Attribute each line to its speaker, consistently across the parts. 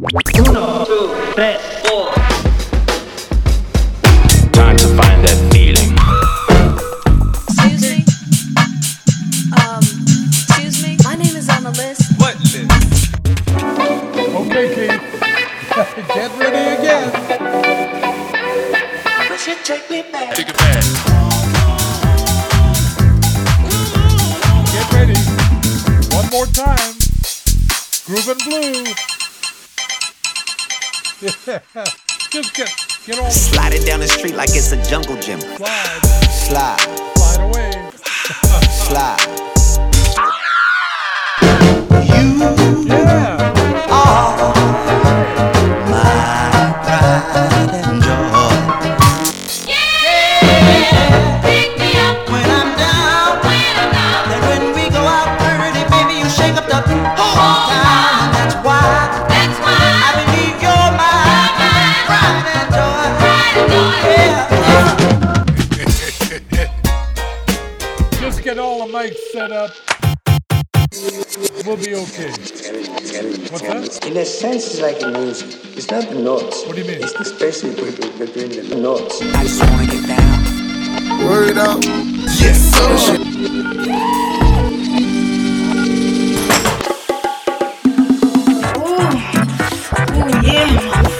Speaker 1: 1, 2, 3. Just get get on
Speaker 2: Slide it down the street like it's a jungle gym.
Speaker 1: slide.
Speaker 2: Slide,
Speaker 1: Slide away.
Speaker 2: slide.
Speaker 1: Yeah. Just get all the mics set up. We'll be okay. What's that?
Speaker 3: In a sense, it's like music. It's not the notes.
Speaker 1: What do you mean?
Speaker 3: It's the space between between the notes.
Speaker 2: I just wanna get down.
Speaker 4: Word up. Yes, sir.
Speaker 5: You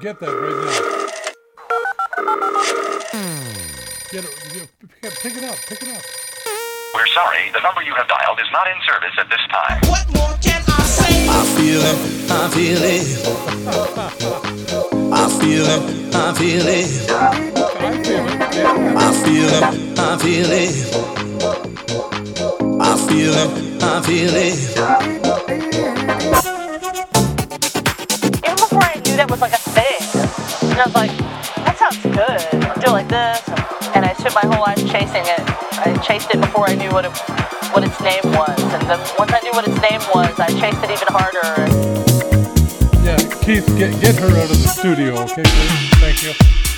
Speaker 1: Get that right now. Get it, get- pick it- pick it up, pick it up.
Speaker 6: We're sorry, the number you have dialed is not in service at this time.
Speaker 2: What more can I say? I feel it, I feel it. I feel it, I feel it.
Speaker 1: I feel it.
Speaker 2: I feel it, I feel it. I feel it, I feel it.
Speaker 7: Even before I knew that was like a thing, and I was like, that sounds good. I'll do it like this, and I spent my whole life chasing it. I chased it before I knew what it, what its name was, and then once I knew what its name was, I chased it even harder.
Speaker 1: Yeah, Keith, get, get her out of the studio, okay? Thank you.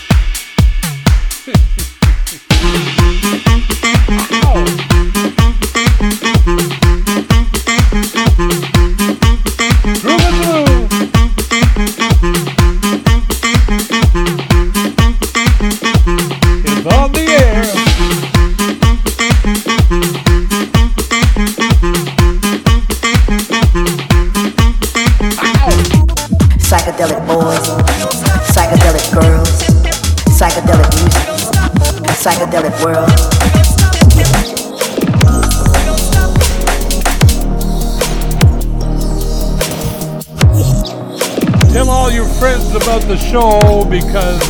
Speaker 1: Show because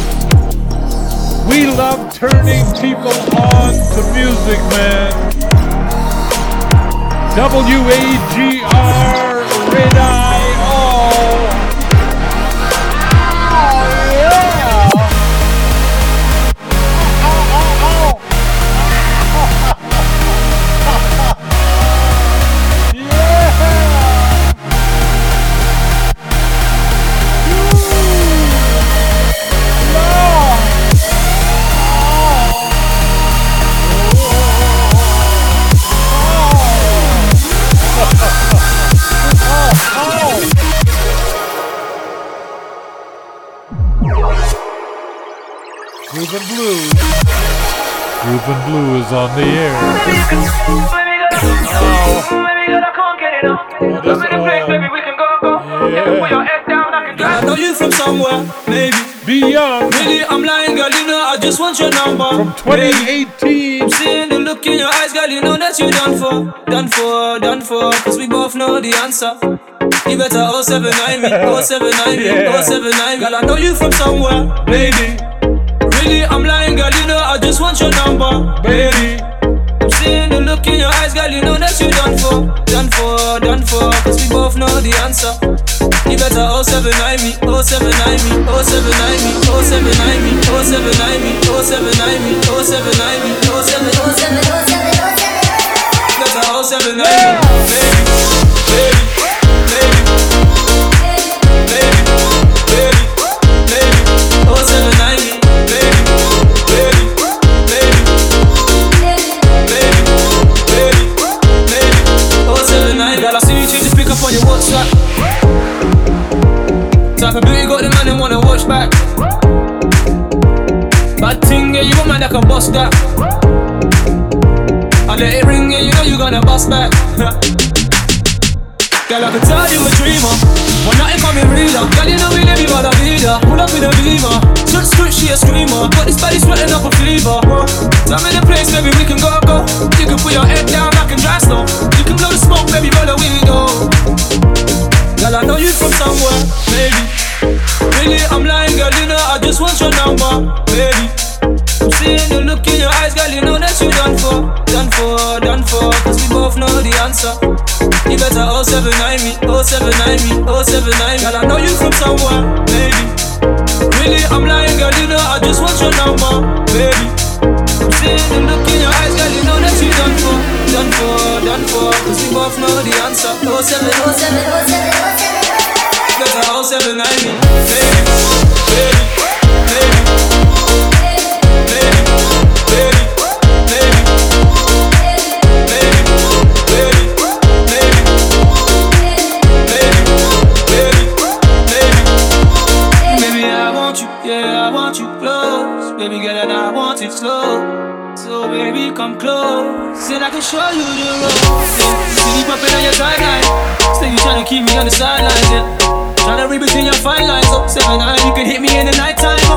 Speaker 1: we love turning people on to music, man. W-A-G-R, Red
Speaker 8: from 2018. I'm Seeing the look in your eyes, girl, you know that you done for, done for, done for. Cause we both know the answer. You better 079 me, 079 me,
Speaker 1: Yeah.
Speaker 8: 079 Girl, I know you from somewhere,
Speaker 1: Baby,
Speaker 8: Really, I'm lying, girl. You know I just want your number.
Speaker 1: baby.
Speaker 8: Both know the answer. You better 079 me, 079 me, 079 me, 079 0790 0790 0790 0790 That's a 0790 Baby, baby, that I let it ring, yeah, you know you gonna bust back. Girl, I can tell you a dreamer. When nothing coming realer Girl, you know we live by the vida Pull up in a beamer. Switch, switch, she a screamer. Got this body sweating up a fever. Tell me the place, maybe we can go, go. You can put your head down, I can drive slow You can blow the smoke, baby, roll the window Girl, I know you from somewhere, maybe. Really, I'm lying, girl, you know I just want your number, baby 09 me, oh 79 me, oh 79 Girl, I know you from somewhere, baby. Really, I'm lying, girl, you know I just want your number, baby. I'm seeing the look in your eyes, girl, you know that you done for Done for, done for, cause you both know the answer. 07, 07, 07, 07 Cause I 079 me. Come close, and I can show you the road. Yeah. See popping on your timeline. Say you tryna keep me on the sidelines, yeah. Tryna read between your fine lines, oh. Seven nine, you can hit me in the nighttime.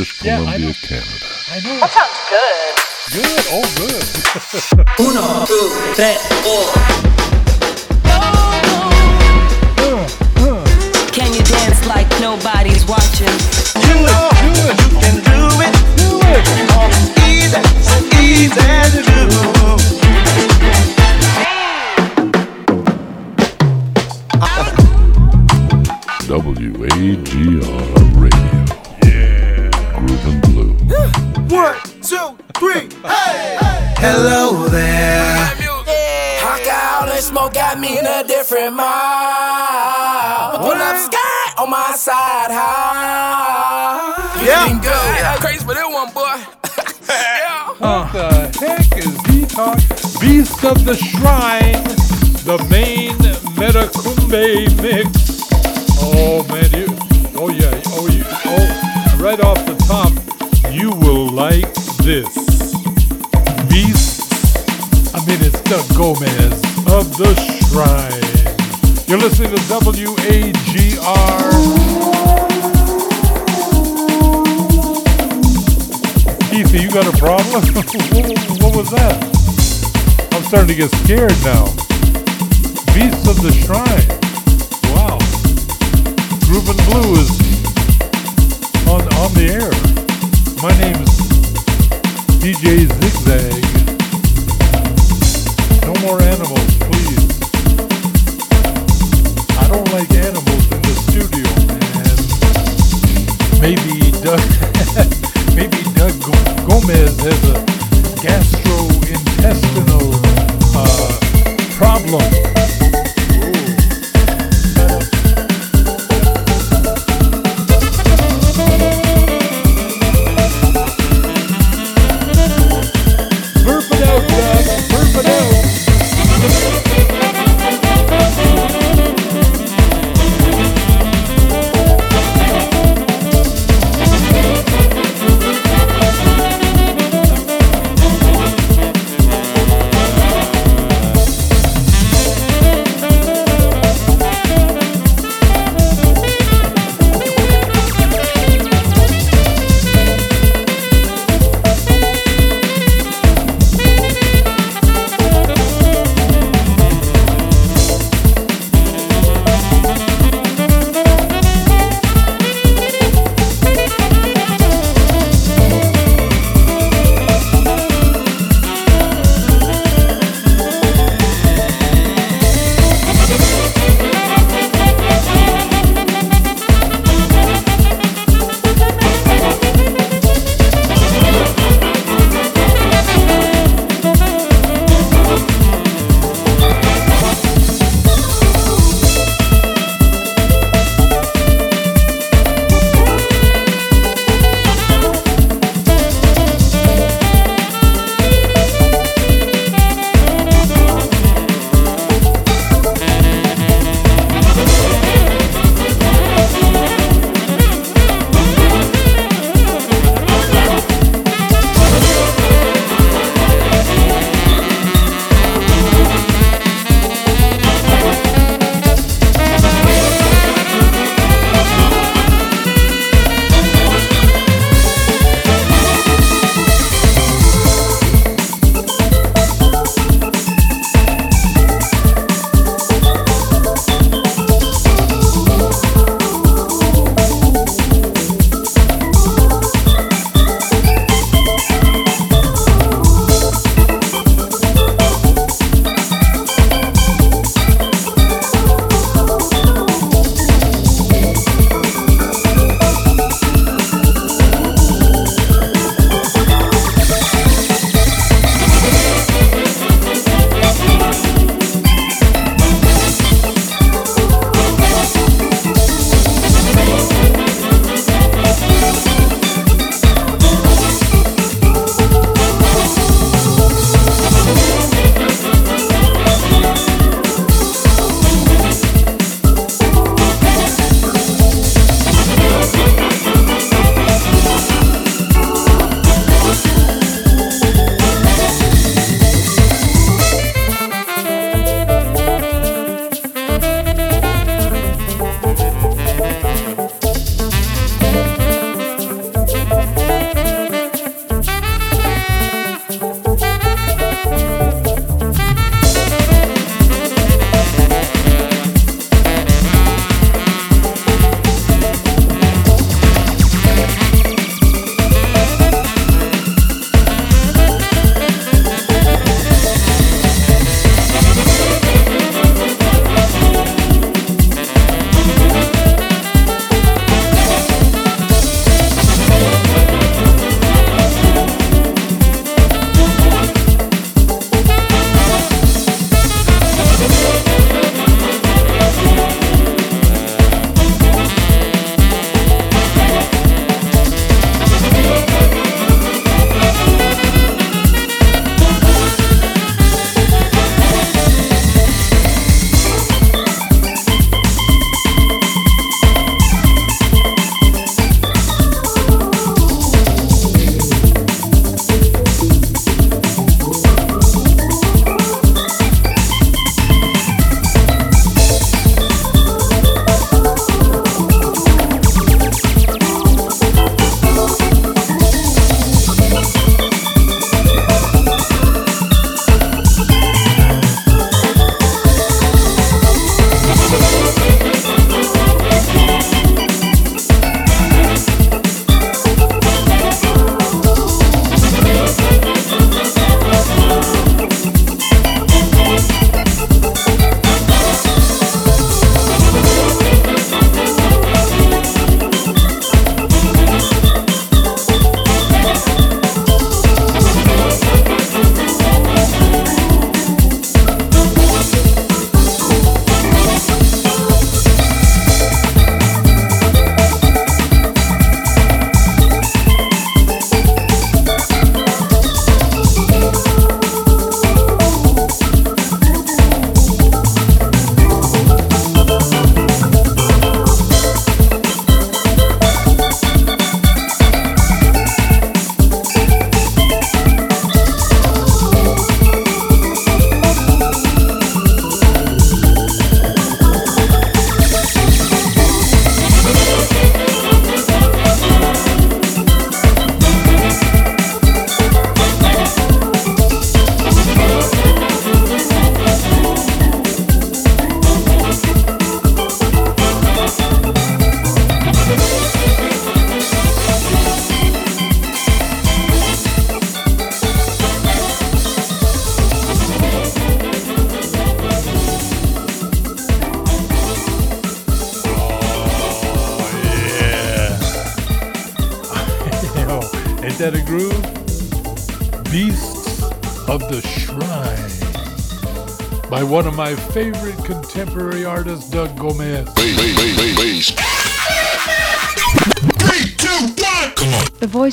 Speaker 9: British
Speaker 1: Yeah, I
Speaker 9: Columbia,
Speaker 1: know.
Speaker 9: Canada.
Speaker 1: I know.
Speaker 7: That sounds good.
Speaker 1: Good. Oh, good.
Speaker 10: Uno, two, tres, four.
Speaker 1: Starting to get scared now. Beasts of the Shrine. Wow. Groovin' Blue is on, on the air. My name is DJ Zigzag. No more animals, please. I don't like animals in the studio, man. Maybe Doug, maybe Doug Go- Gomez has a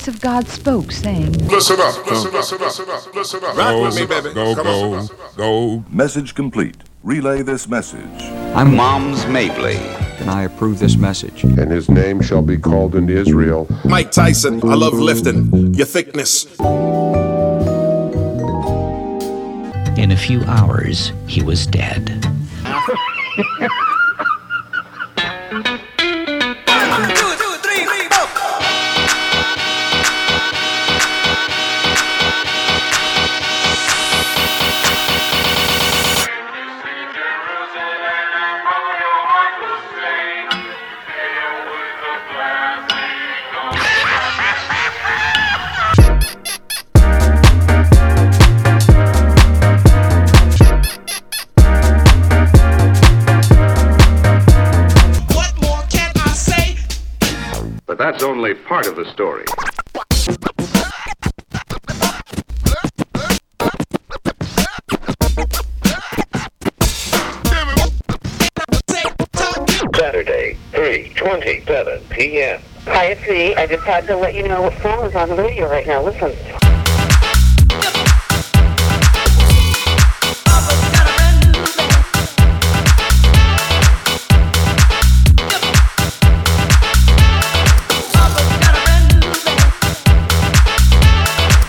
Speaker 11: voice of God spoke, saying,
Speaker 12: Listen up, listen up, listen up, listen up.
Speaker 13: Rock
Speaker 12: Go,
Speaker 13: with me, baby.
Speaker 12: Go, go, go.
Speaker 14: Message complete. Relay this message.
Speaker 15: I'm Moms Mabley, and I approve this message.
Speaker 12: And his name shall be called in Israel.
Speaker 13: Mike Tyson, I love lifting. Your thickness.
Speaker 10: In a few hours, he was dead.
Speaker 16: But that's only part of the story.
Speaker 17: Saturday, 3.27 p.m.
Speaker 18: Hi, it's me. I just had to let you know what song is on the radio right now. Listen.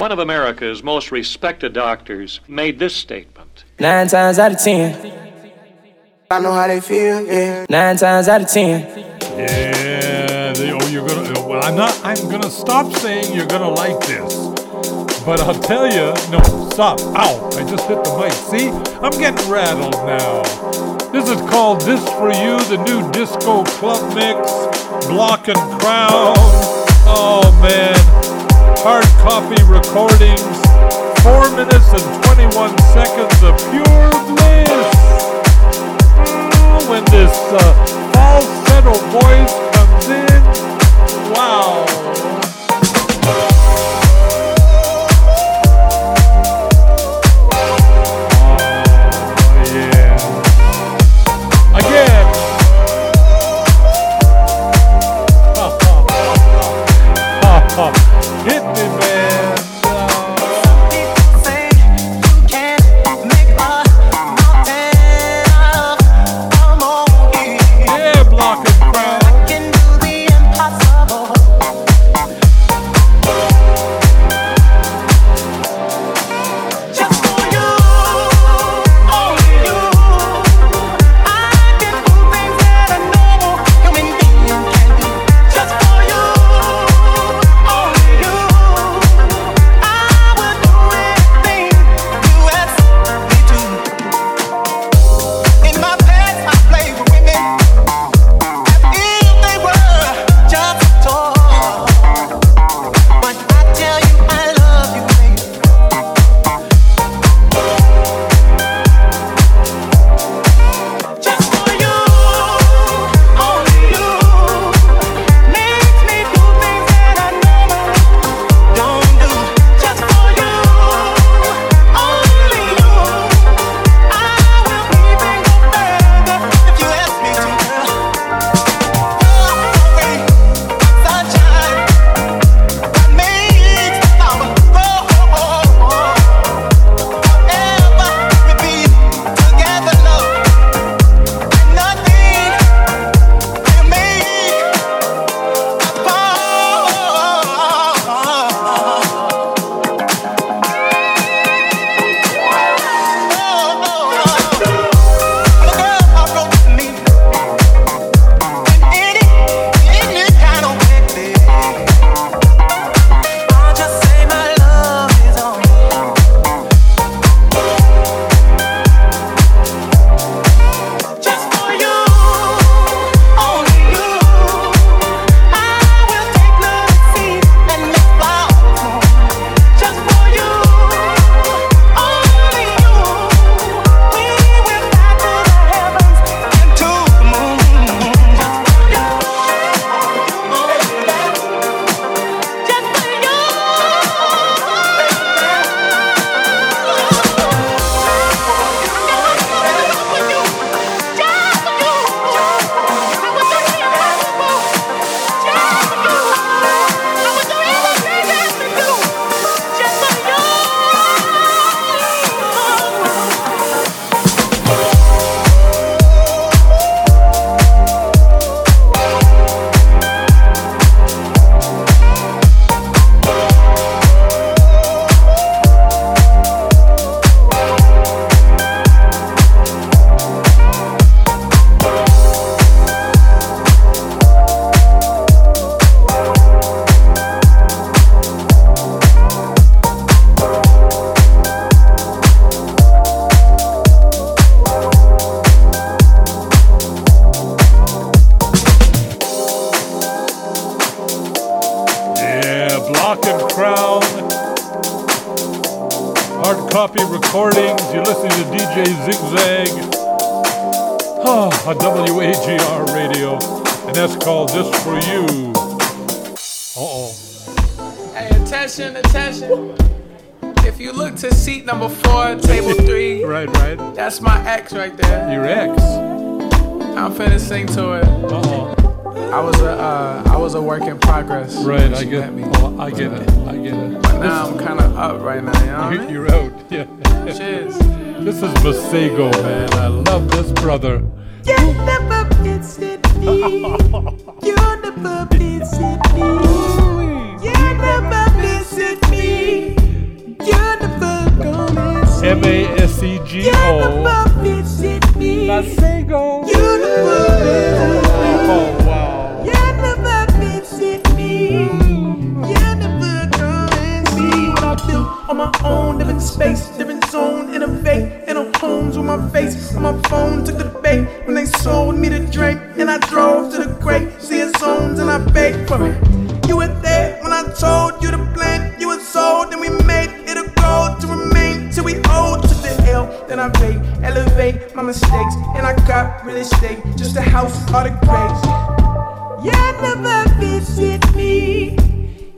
Speaker 19: One of America's most respected doctors made this statement.
Speaker 20: Nine times out of ten. I know how they feel, yeah. Nine times out of ten.
Speaker 1: Yeah, they, oh, you're gonna. Oh, well, I'm not. I'm gonna stop saying you're gonna like this, but I'll tell you. No, stop. Ow! I just hit the mic. See, I'm getting rattled now. This is called "This for You," the new disco club mix, Block and Crown. Oh man, hard copy recordings, four minutes and 21 seconds of pure bliss. Mm, when this uh, falsetto voice comes in, wow. WAGR radio. And that's called Just For You. Uh oh.
Speaker 21: Hey, attention, attention. If you look to seat number four, table three,
Speaker 1: right, right.
Speaker 21: That's my ex right there.
Speaker 1: Your ex.
Speaker 21: I'm finna sing to it.
Speaker 1: Uh oh.
Speaker 21: I was a uh, I was a work in progress.
Speaker 1: Right, I get
Speaker 21: me.
Speaker 1: Oh, I get it. I get it.
Speaker 21: But now I'm kind of up right now. You know mean?
Speaker 1: You're out. Yeah.
Speaker 21: Cheers.
Speaker 1: This is Masego, man. I love this brother.
Speaker 2: You never visit me. You never visit me. You never visit me. You never come and see
Speaker 1: M A S E G O.
Speaker 2: never visit me.
Speaker 1: Masego.
Speaker 2: You never visit me. On my own. living space, different zone, innovate in a homes with my face on my phone. Took the bait when they sold me the drink, and I drove to the great seeing zones and I paid for it. You were there when I told you the plan. You were sold, and we made it a goal to remain till we old to the L. Then I paid, elevate my mistakes, and I got real estate, just a house, all the grades. You never visit me.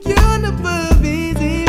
Speaker 2: You never visit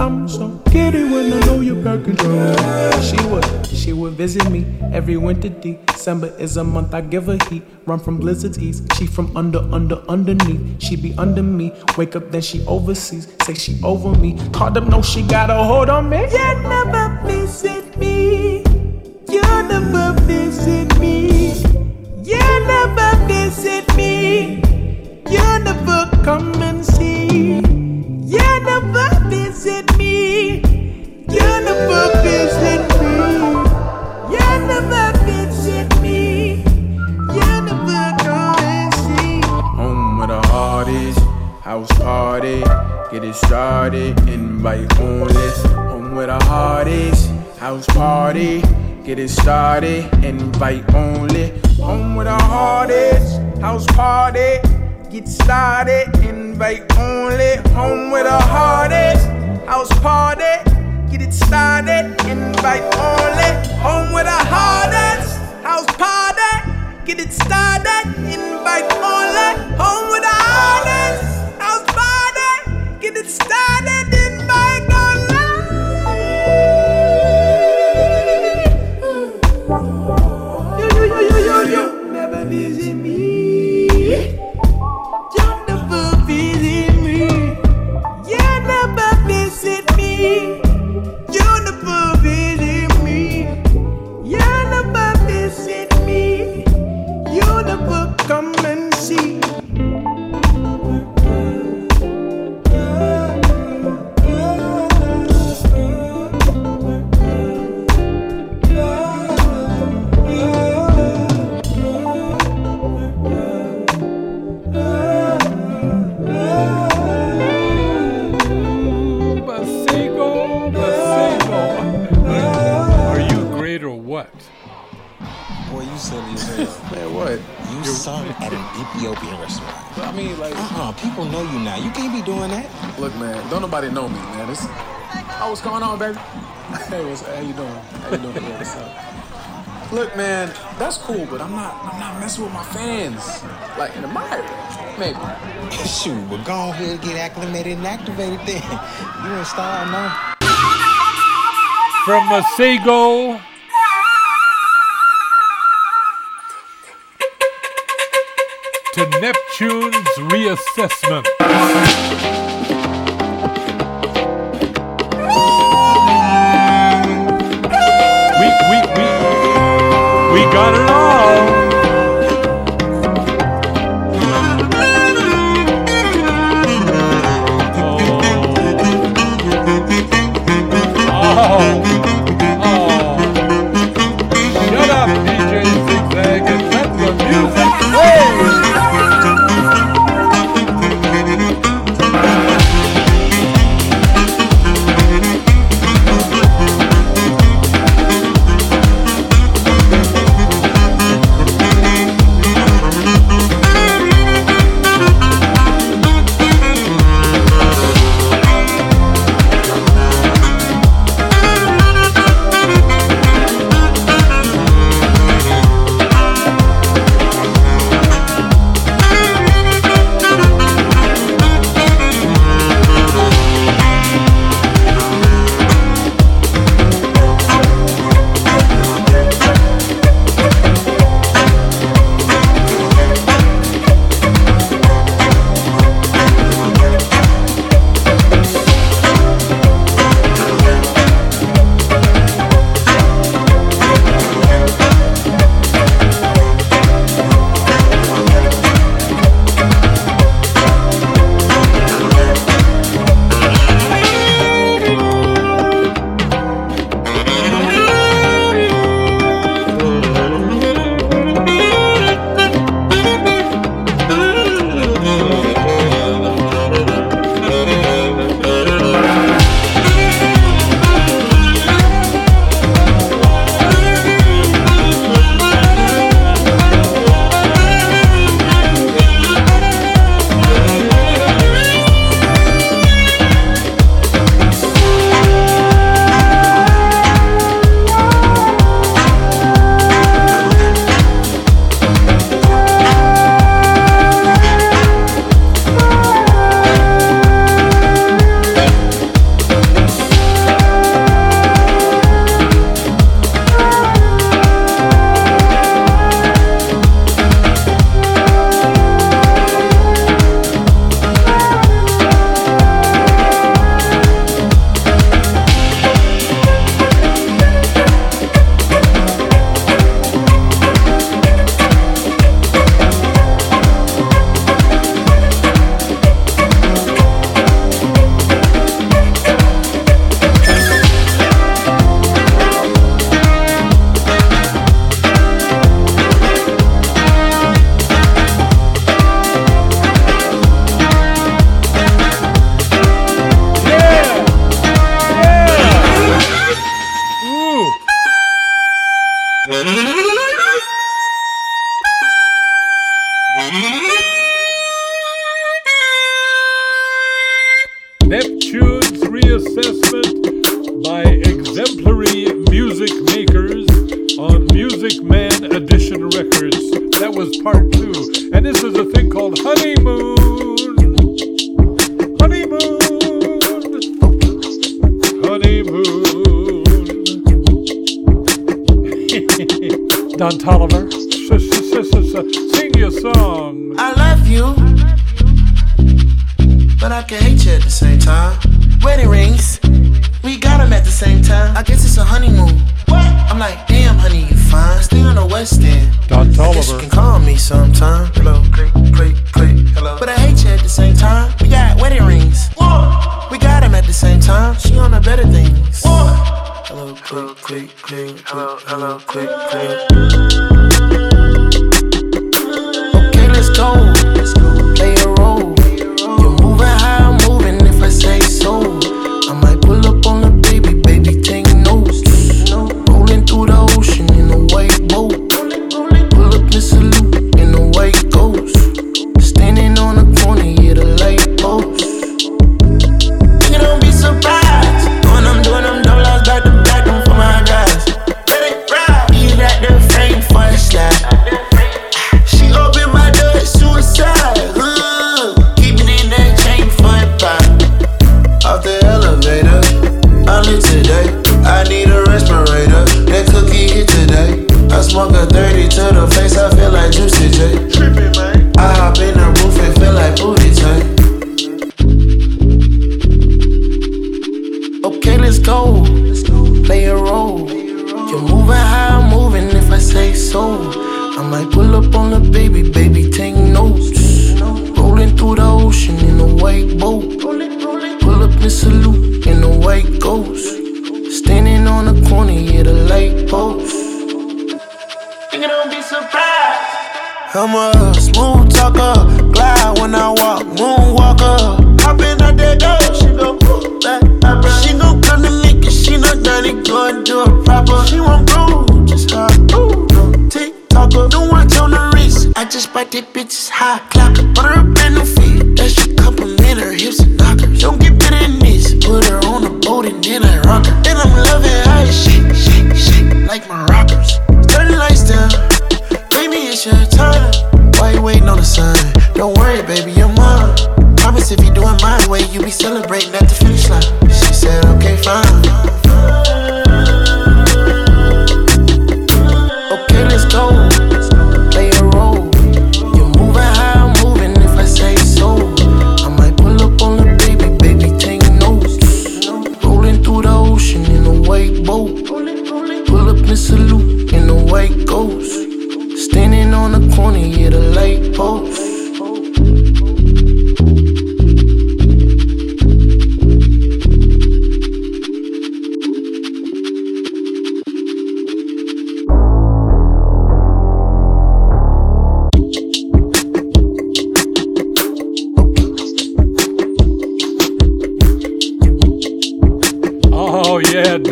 Speaker 2: I'm so giddy when I know you're back in town. She would, she would visit me every winter. December is a month I give her heat. Run from blizzards east. She from under, under, underneath. She be under me. Wake up, then she overseas. Say she over me. Called them, know she got a hold on me. You never visit me. You never visit me. You never visit me. You never come and see. Never visit me. You never visit me. You never visit me. You never come and see.
Speaker 20: Home with the hardest, house party, get it started, invite only. Home with the hardest, house party, get it started, invite only. Home with the hardest, house party, get started, invite only. Home with the hardest, house party, get it started, invite only. Home with the hardest, house party. Get it started, invite
Speaker 22: Ethiopian restaurant.
Speaker 21: I mean, like,
Speaker 22: Uh-uh, people know you now. You can't be doing that.
Speaker 21: look, man, don't nobody know me, man. This, oh, what's going on, baby? Hey, what's, how you doing? How you doing? Yeah, what's up? Look, man, that's cool, but I'm not, I'm not messing with my fans. Like, in America, maybe.
Speaker 22: Shoot, but go ahead, and get acclimated and activated then. You ain't star now.
Speaker 1: From Masego. To Neptune's reassessment. We, got it all.
Speaker 23: Smooth talker, glide when I walk, moonwalker. Hopping out that door, she go ooh, back. She gon' come to me, cause she know Johnny go and do it proper. She won't groove, just hot, ooh, no tick tocker. Don't watch on the wrist, I just bite that bitch's high clock. Put her up in the feet, that should compliment her hips and knock her. Don't get better than this, put her on the boat and then I rock her. And I'm loving how you shake, shake, shake, like my rockers. Turn the lights down, baby, it's your time. Why you waiting on the sun? Don't worry, baby, you're mine. Promise if you do it my way, you be celebrating at the finish line. She said, okay, fine.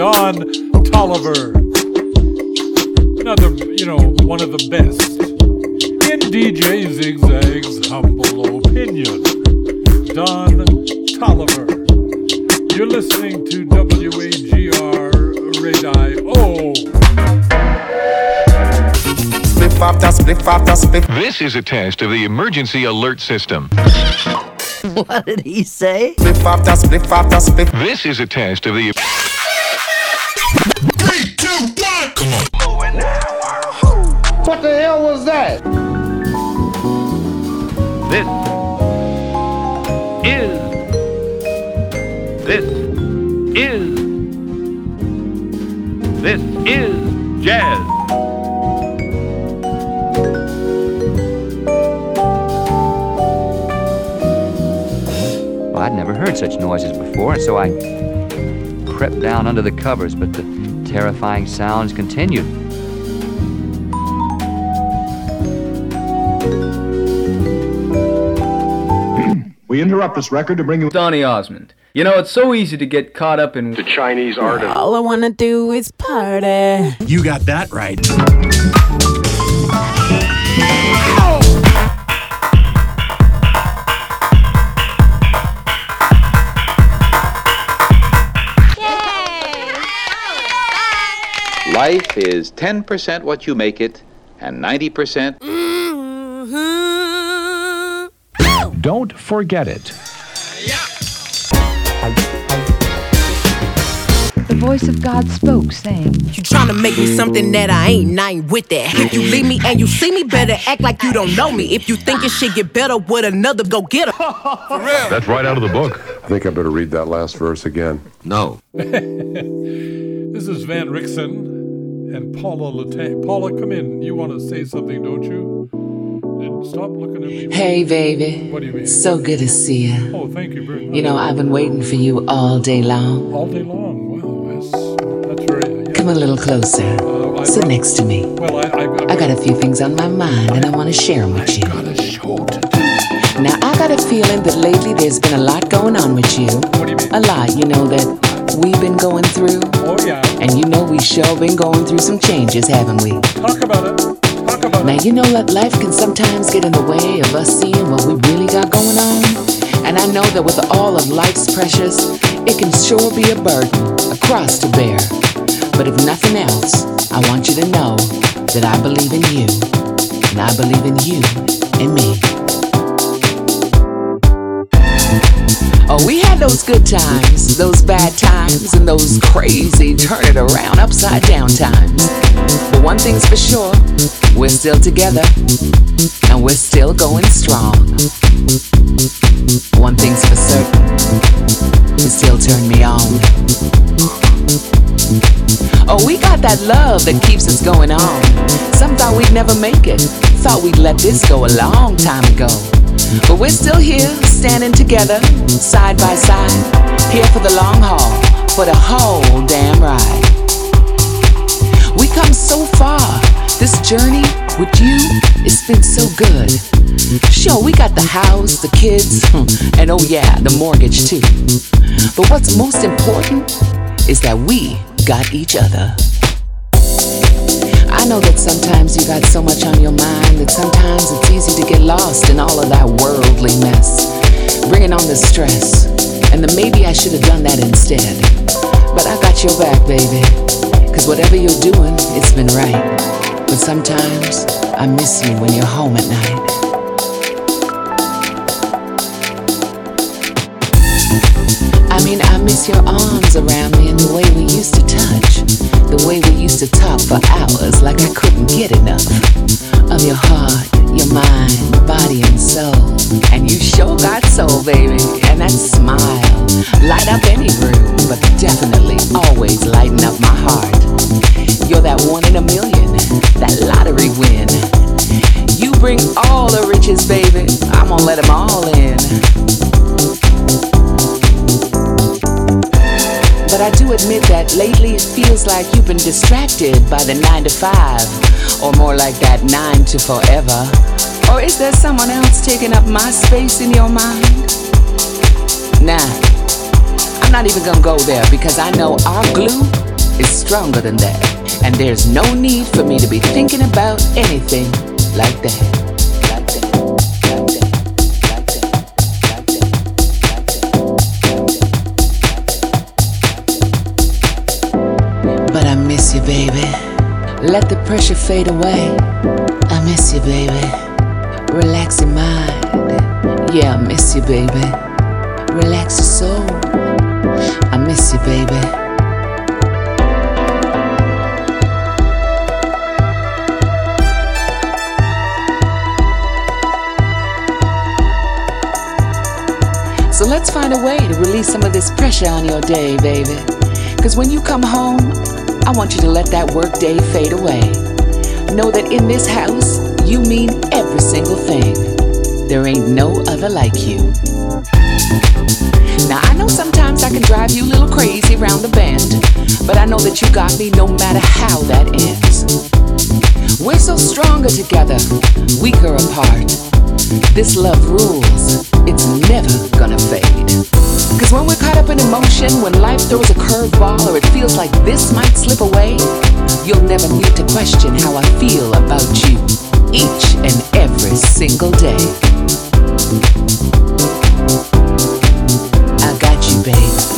Speaker 23: Yeah,
Speaker 1: Don Tolliver. Another, you know, one of the best. In DJ Zigzag's humble opinion. Don Tolliver. You're listening to WAGR Radio.
Speaker 24: Spliff after spliff after spliff. This is a test of the emergency alert system.
Speaker 2: What did he say?
Speaker 24: Spliff after spliff after spliff. This is a test of the.
Speaker 25: So I crept down under the covers, but the terrifying sounds continued.
Speaker 26: We interrupt this record to bring you
Speaker 27: Donny Osmond. You know, it's so easy to get caught up in the Chinese art of.
Speaker 28: All I wanna do is party.
Speaker 27: You got that right.
Speaker 15: Life is 10% what you make it, and 90% mm-hmm.
Speaker 29: Don't forget it.
Speaker 11: The voice of God spoke, saying,
Speaker 18: You tryna make me something that I ain't, and I ain't with that. If you leave me and you see me, better act like you don't know me. If you think it should get better with another, go get her.
Speaker 30: That's right out of the book. I think I better read that last verse again.
Speaker 15: No.
Speaker 1: this is Vanriksem and Paula Letang. Paula, come in. You want to say something, don't you? And Stop looking at me.
Speaker 31: Hey, baby.
Speaker 1: What do you mean?
Speaker 31: So good to see you.
Speaker 1: Oh, thank you very much.
Speaker 31: You know, I've been waiting for you all day long.
Speaker 1: All day long. Wow, that's, that's very. Yeah.
Speaker 31: Come a little closer.
Speaker 1: Uh, I-
Speaker 31: Sit next to me.
Speaker 1: Well, I, I,
Speaker 31: I got a few things on my mind and I want to share them with you. Now, I got a feeling that lately there's been a lot going on with you.
Speaker 1: What do you mean?
Speaker 31: A lot, you know, that we've been going through.
Speaker 1: Oh, yeah.
Speaker 31: And you know we sure been going through some changes, haven't we?
Speaker 1: Talk about it. Talk about
Speaker 31: Now, you know that life can sometimes get in the way of us seeing what we really got going on. And I know that with all of life's pressures, it can sure be a burden, a cross to bear. But if nothing else, I want you to know that I believe in you, and I believe in you and me. Oh, we had those good times, those bad times, and those crazy turn it around upside down times. But one thing's for sure, we're still together, and we're still going strong. One thing's for certain, you still turn me on. Oh, we got that love that keeps us going on. Some thought we'd never make it, thought we'd let this go a long time ago. But we're still here, standing together, side by side, here for the long haul, for the whole damn ride. We come so far. This journey with you, it's been so good. Sure, we got the house, the kids, and oh yeah, the mortgage too. But what's most important is that we got each other. I know that sometimes you got so much on your mind that sometimes it's easy to get lost in all of that worldly mess, bringing on the stress. And then maybe I should have done that instead. But I got your back, baby. Cause whatever you're doing, it's been right. But sometimes I miss you when you're home at night. I mean, I miss your arms around me and the way we used to touch. The way we used to talk for hours like I couldn't get enough of your heart, your mind, body, and soul. And you sure got soul, baby. And that smile light up any room, but definitely always lighten up my heart. You're that one in a million, that lottery win. You bring all the riches, baby. I'm gonna let them all in. I do admit that lately it feels like you've been distracted by the 9 to 5, or more like that 9 to forever. Or is there someone else taking up my space in your mind? Nah, I'm not even gonna go there because I know our glue is stronger than that. And there's no need for me to be thinking about anything like that. Miss you, baby. Let the pressure fade away. I miss you, baby. Relax your mind. Yeah, I miss you, baby. Relax your soul. I miss you, baby. So let's find a way to release some of this pressure on your day, baby. Cause when you come home, I want you to let that work day fade away. Know that in this house, you mean every single thing. There ain't no other like you. Now, I know sometimes I can drive you a little crazy round the bend, but I know that you got me no matter how that ends. We're so stronger together, weaker apart. This love rules, it's never gonna fade. Cause when we're caught up in emotion, when life throws a curveball or it feels like this might slip away, you'll never need to question how I feel about you each and every single day. I got you, babe.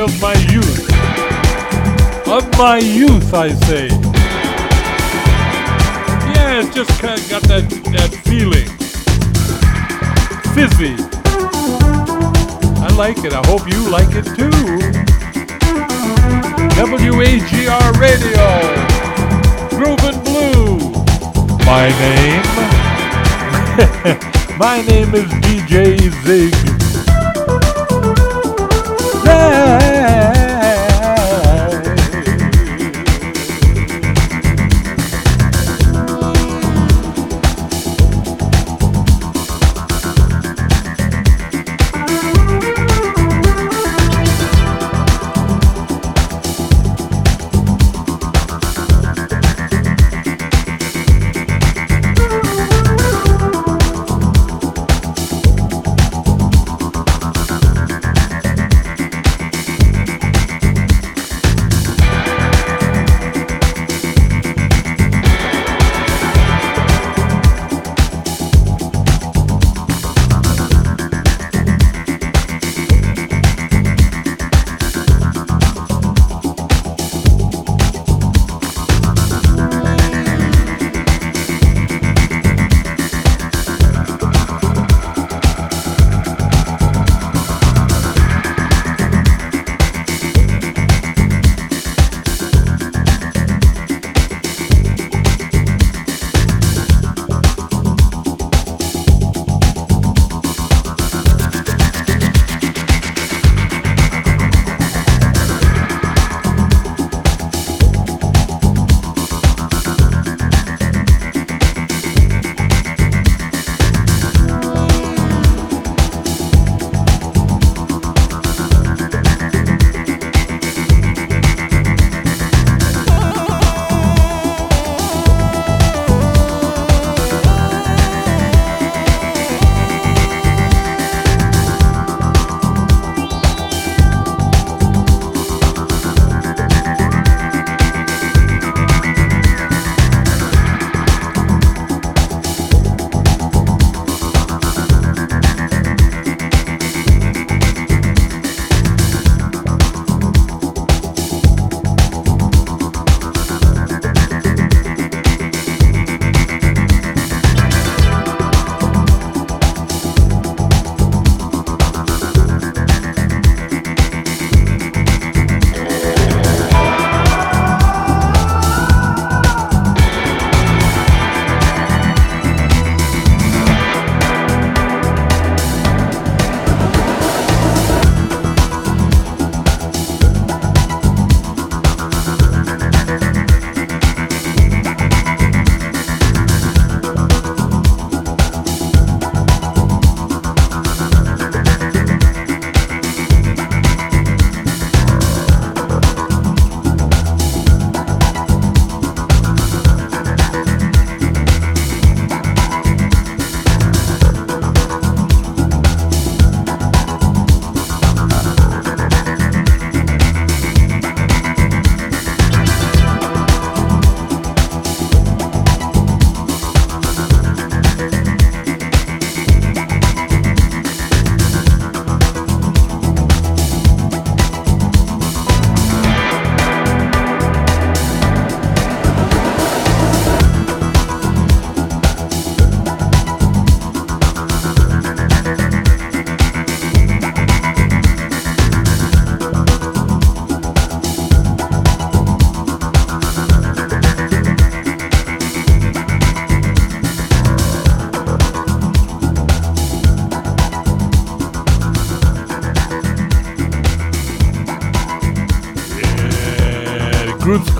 Speaker 1: Of my youth. Of my youth, I say. Yeah, it's just kind of got that that feeling. Fizzy. I like it. I hope you like it too. WAGR Radio, Groovin' Blue. My name, my name is DJ Zig.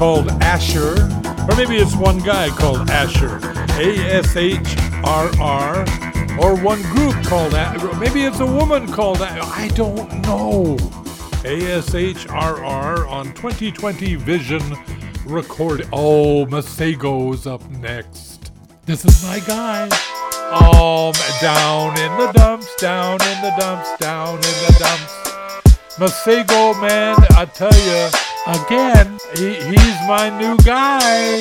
Speaker 1: Called Asher, or maybe it's one guy called Asher, A S H R R, or one group called A- maybe it's a woman called I don't know. A S H R R on 2020 Vision record. Oh, Masego's up next. This is my guy. Um, down in the dumps, down in the dumps, down in the dumps. Masego, man, I tell you, again, he, he's my new guy.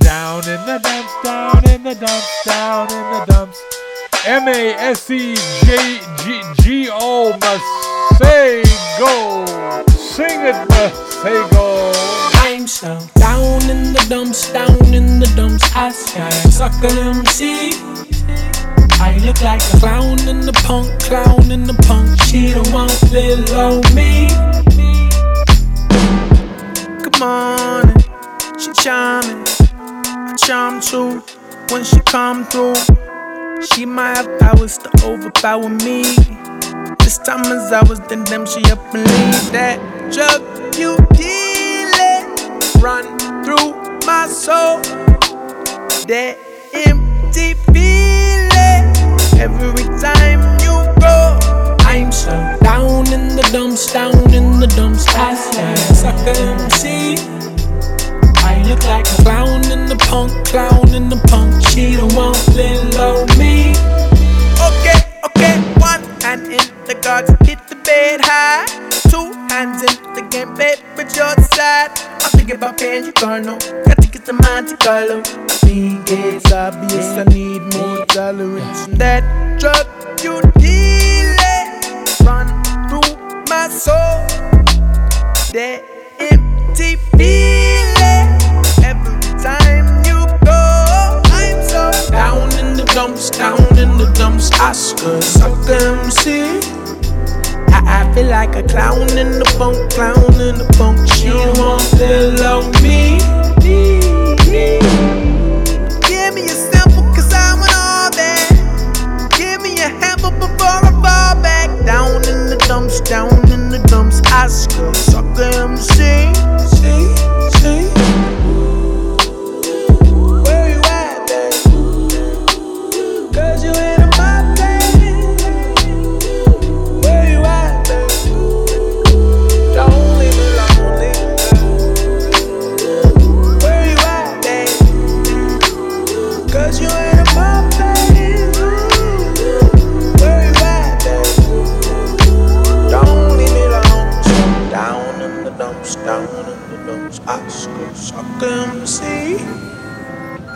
Speaker 1: Down in the dumps, down in the dumps, down in the dumps. M A S E J G G O Masego. Sing it, Masego.
Speaker 32: I'm so down in the dumps, down in the dumps. I shine, sucker MC.
Speaker 2: I look like a clown in the punk, clown in the punk. She don't want little me. Charm too when she come through. She might have powers to overpower me. This time as I was then them she up and leave that drug you dealing run through my soul. That empty feeling every time you go. I'm so down in the dumps, down in the dumps. I swear, sucker MC. Look like a clown in the punk, clown in the punk. She don't want little me. Okay, okay, one hand in the guards, hit the bed high. Two hands in the game, baby, your side. I'm thinking about you, Carno. Got to get the Monte Carlo. Think it's obvious I need more tolerance. That drug you dealing run through my soul. That empty feeling dumps, down in the dumps. Oscar, sucker MC. I, I feel like a clown in the funk, clown in the funk. She want little me. Give me a sample, cause I want all that. Give me a handful before I fall back. Down in the dumps, down in the dumps. Oscar, sucker MC. See, see.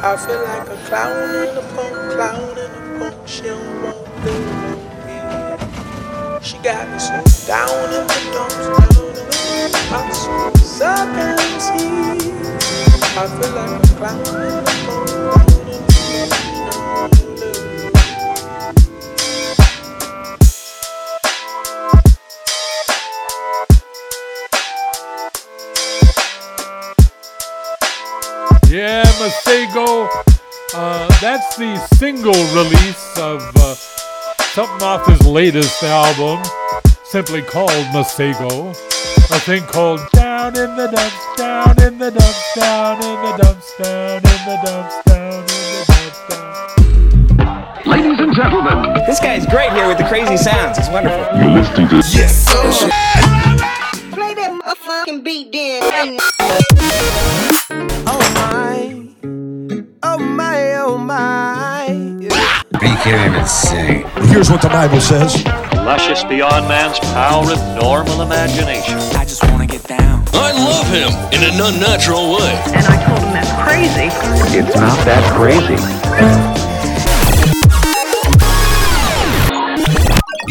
Speaker 2: I feel like a clown in a punk, clown in a punk. She don't want me. She got me so down in the dumps, down in the dumps. I school sucker MC. I feel like a clown in clown in a punk.
Speaker 1: Yeah, Masego. Uh, that's the single release of uh, something off his latest album, simply called Masego. A thing called Down in the Dumps, Down in the Dumps, Down in the Dumps, Down in the Dumps, Down in the Dumps, Down.
Speaker 33: Ladies and gentlemen,
Speaker 34: This guy's great here with the crazy sounds. It's wonderful.
Speaker 33: you're listening to
Speaker 34: Yes, sir.
Speaker 18: Play that motherfucking beat then.
Speaker 35: Can't even sing.
Speaker 13: Here's what the Bible says.
Speaker 19: Luscious beyond man's power of normal imagination.
Speaker 2: I just wanna get down.
Speaker 36: I love him in an unnatural way.
Speaker 37: And I told him that's crazy.
Speaker 38: It's not that crazy.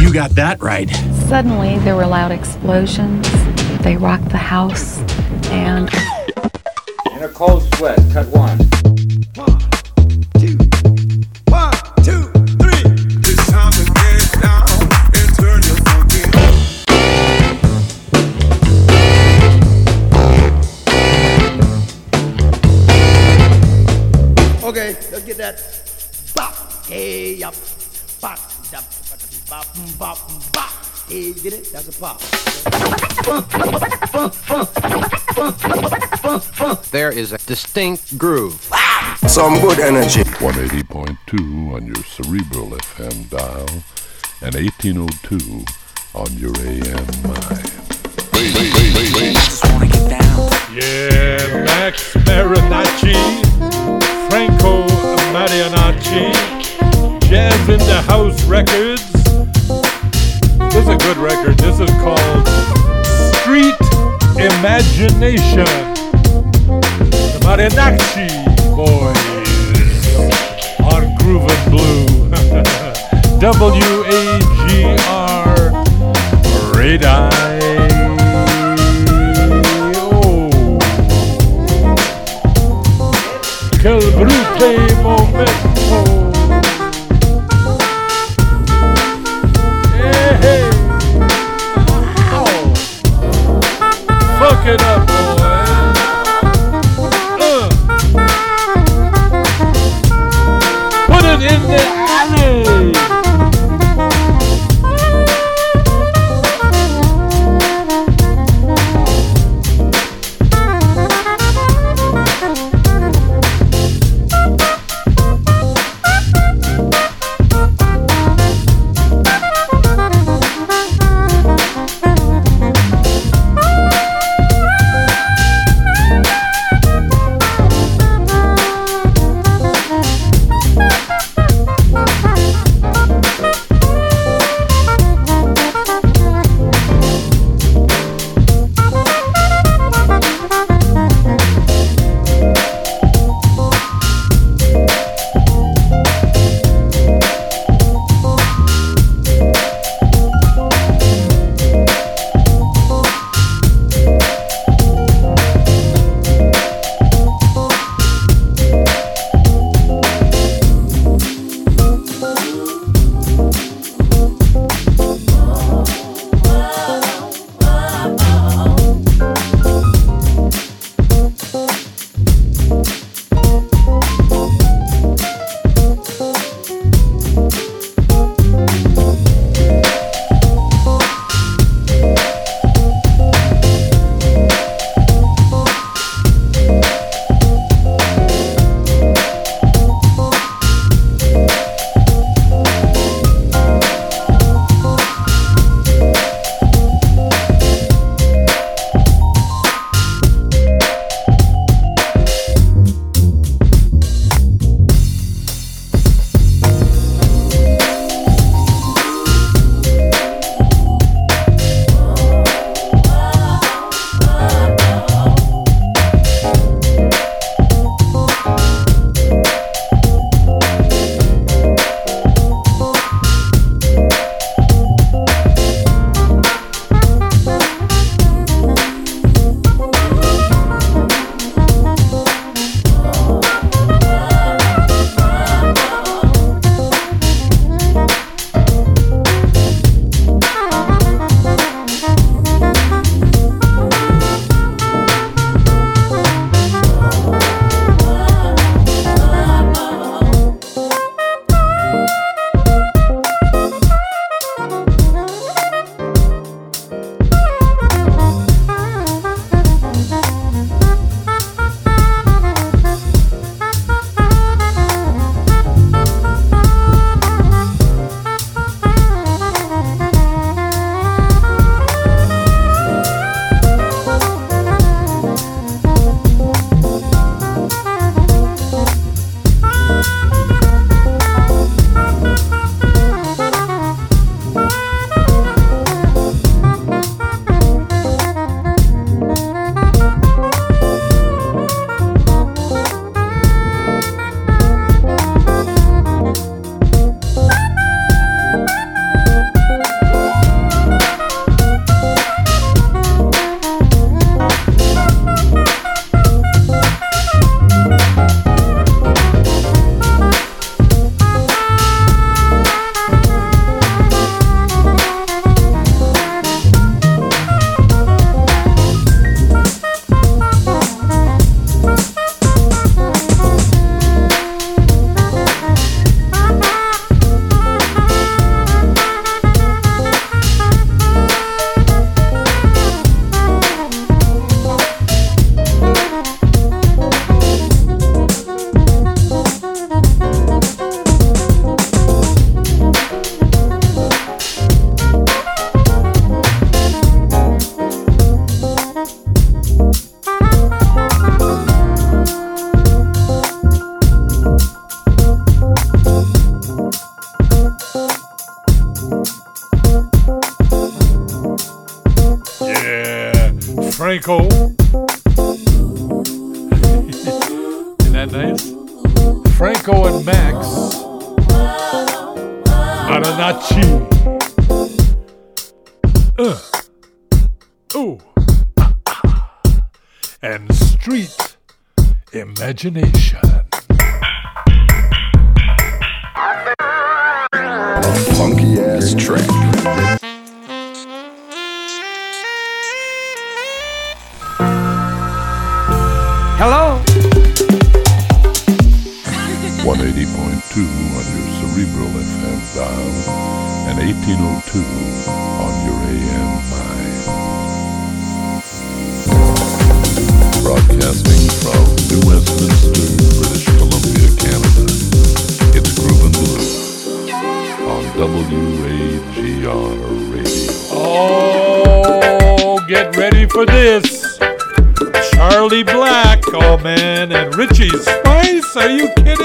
Speaker 13: You got that right.
Speaker 11: Suddenly, there were loud explosions. They rocked the house, and
Speaker 39: In a cold sweat, cut one.
Speaker 2: One,
Speaker 18: bop, bop, bop. Hey, get it? That's a pop.
Speaker 40: There is a distinct groove.
Speaker 30: Some good energy. 180.2 on your cerebral FM dial and 1802 on your AM mind.
Speaker 1: Yeah, Max Marinacci, Franco Marinacci, Jazz in the House Records. This is a good record. This is called Street Imagination. The Marinacci boys on Groovin' Blue. W A G oh.
Speaker 41: Funky ass track.
Speaker 24: Hello?
Speaker 30: 180.2 on your Cerebral FM dial and 1802
Speaker 1: for this. Charlie Black, oh man, and Richie Spice, are you kidding?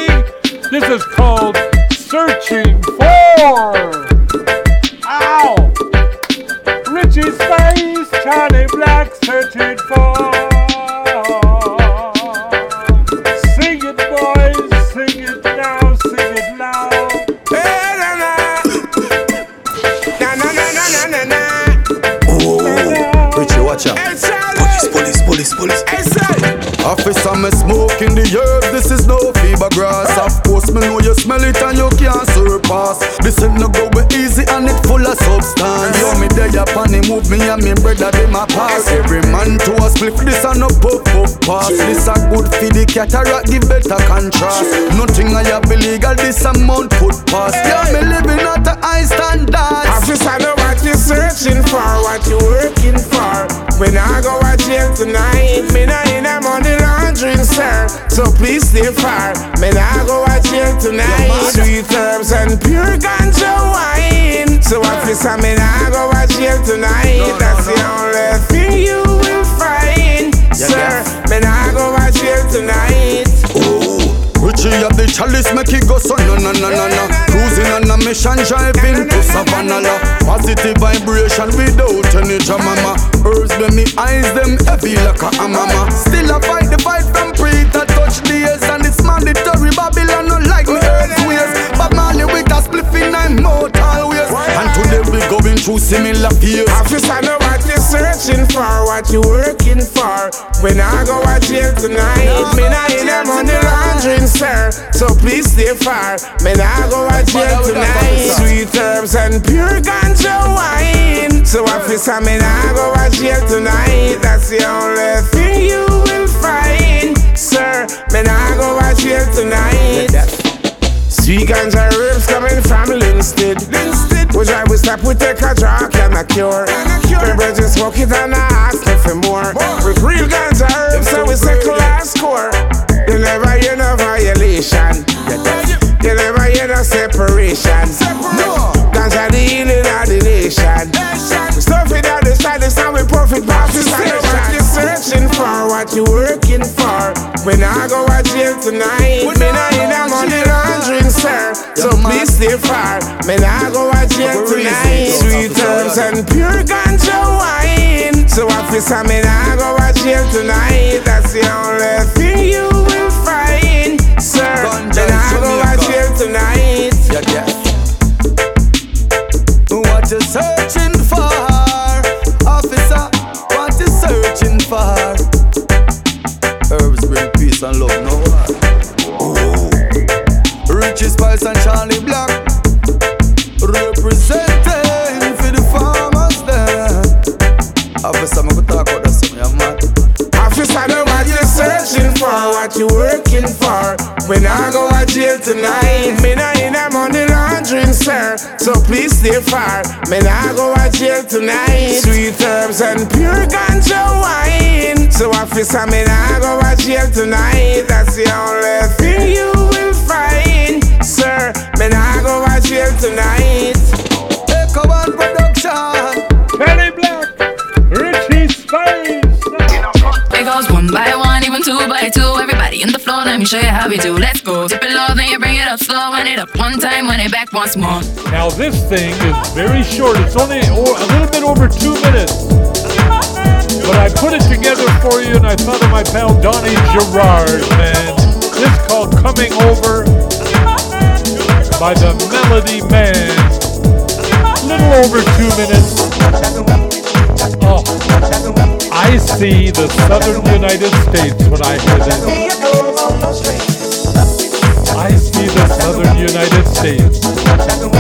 Speaker 41: The cataract, give better contrast. Nothing I have illegal, this amount put past. Yeah, me living at the high standard.
Speaker 24: Officer, know what you're searching for, what you're working for. When I go out jail tonight, me not in a money laundering, sir. So please stay far. Me I go out jail tonight. Sweet herbs and pure ganja wine. So officer, me not go out jail tonight. That's the
Speaker 41: Richie chalice, make it go so no no no no no. Cruising on a mission, driving to Savannah. la. Positive vibration without any drama. Herbs when me eyes them heavy like a hammer. Still I fight the fight from pre to touch days, and it's mandatory. Babylon no like me earth ways, but Marley with a spliff in nine mortal ways. And today we going through similar fears.
Speaker 24: Officer, know what you searching for, what you working for. When I go out jail tonight, me not in a money sir. So please stay far. Me not go out jail tonight. Sweet herbs and pure ganja wine. So officer, me not go out jail tonight. That's the only thing you will find, sir. Me not go out jail tonight. Sweet ganja herbs coming from Linstead. Linstead. Which I will stop, we take a drug and a cure. My brethren smoke it and I ask me for more. With real ganja herbs, so we say class score. Violation. You never hear no separation. No. Ganja the healing of the nation. Stuff it out the side, it's how we profit past the station. you searching for, what you working for. When I go out jail tonight, put me not in a money laundering, sir. So please stay far. Me not go out jail tonight. Sweet herbs and pure ganja wine. So officer, me not go out jail tonight. That's the only thing you
Speaker 41: Yeah, yeah. What you searching for, officer? What you searching for? Herbs bring peace and love, no Oh. Richie Spice and Charly Black representing for the farmers there. Officer, I'm gonna talk about that something, man.
Speaker 24: Officer, know what you searching for, what you working for. When I go out jail tonight, So please stay far. Me not go out jail tonight. Sweet herbs and pure ganja wine. So officer, me not go out jail tonight. That's the only thing you will find, sir. Me not go out jail tonight.
Speaker 42: body in the floor, let me show you how we do. Let's go. Dip it low, then you bring it up slow. Run it up one time, run it back once more.
Speaker 1: Now this thing is very short. It's only a little bit over two minutes. But I put it together for you, and I thought of my pal Donnie Gerard, man. This called Coming Over by the Melody Man. Little over two minutes. Oh. I see the southern United States when I hear that. I see the southern United States.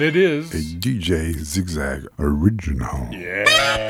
Speaker 1: And it is
Speaker 41: A DJ Zigzag original.
Speaker 1: Oh,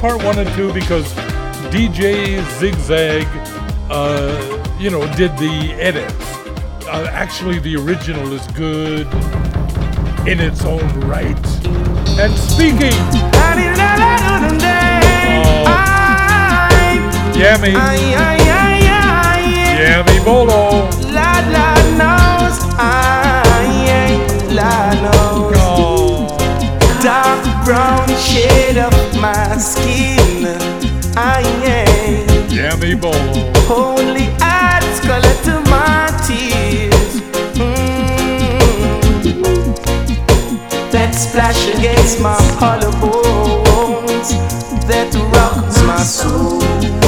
Speaker 1: part one and two because DJ Zigzag, uh, you know, did the edits. Uh, actually, the original is good in its own right. And speaking. Yummy. Yummy Bolo.
Speaker 32: Knows. Brown shade of my skin, I
Speaker 1: Yummy Bolo.
Speaker 32: Only adds color to my tears. Mm. That's splash against my collarbones that rocks my soul.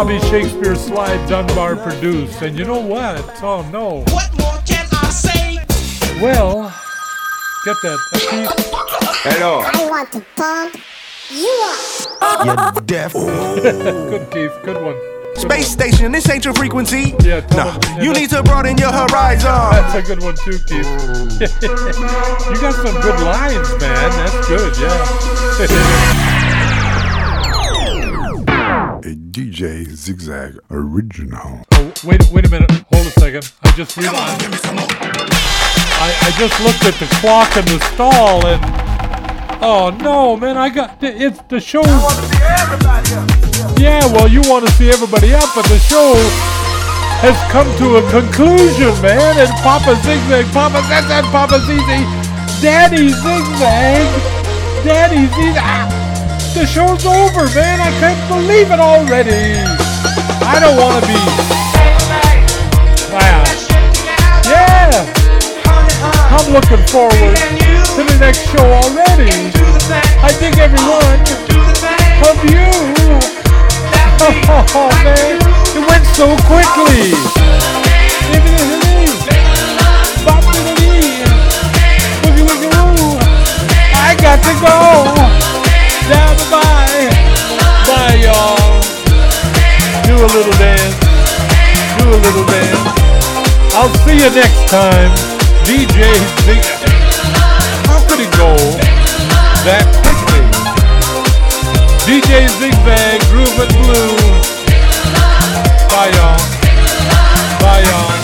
Speaker 1: Robbie Shakespeare Sly Dunbar produced. And you know what? Oh no.
Speaker 32: What more can I say?
Speaker 1: Well, get that. that.
Speaker 30: Hello.
Speaker 43: I want to pump you up.
Speaker 13: You're deaf.
Speaker 1: good, Keith. Good one.
Speaker 13: Space station, this ain't your frequency.
Speaker 1: Yeah,
Speaker 13: no. You need to broaden your horizon.
Speaker 1: That's a good one too, Keith. you got some good lines, man. That's good, yeah.
Speaker 41: DJ Zigzag original.
Speaker 1: oh, wait, wait a minute. Hold a second. I just realized. I, I just looked at the clock in the stall and. Oh no, man! I got it's the show. Yeah, well, you want to see everybody up, but the show has come to a conclusion, man. And Papa Zigzag, Papa Zigzag, Papa ZZ, Daddy Zigzag, Daddy Zigzag. The show's over, man. I can't believe it already. I don't want to be. Wow. Yeah. I'm looking forward to the next show already. I think everyone of you. Oh man, it went so quickly. I got to go. Y'all. Do a little dance. Do a little dance. I'll see you next time. DJ Zig. How could it go that quickly? DJ Zigzag, Groovin' Blue. Bye y'all. Bye y'all.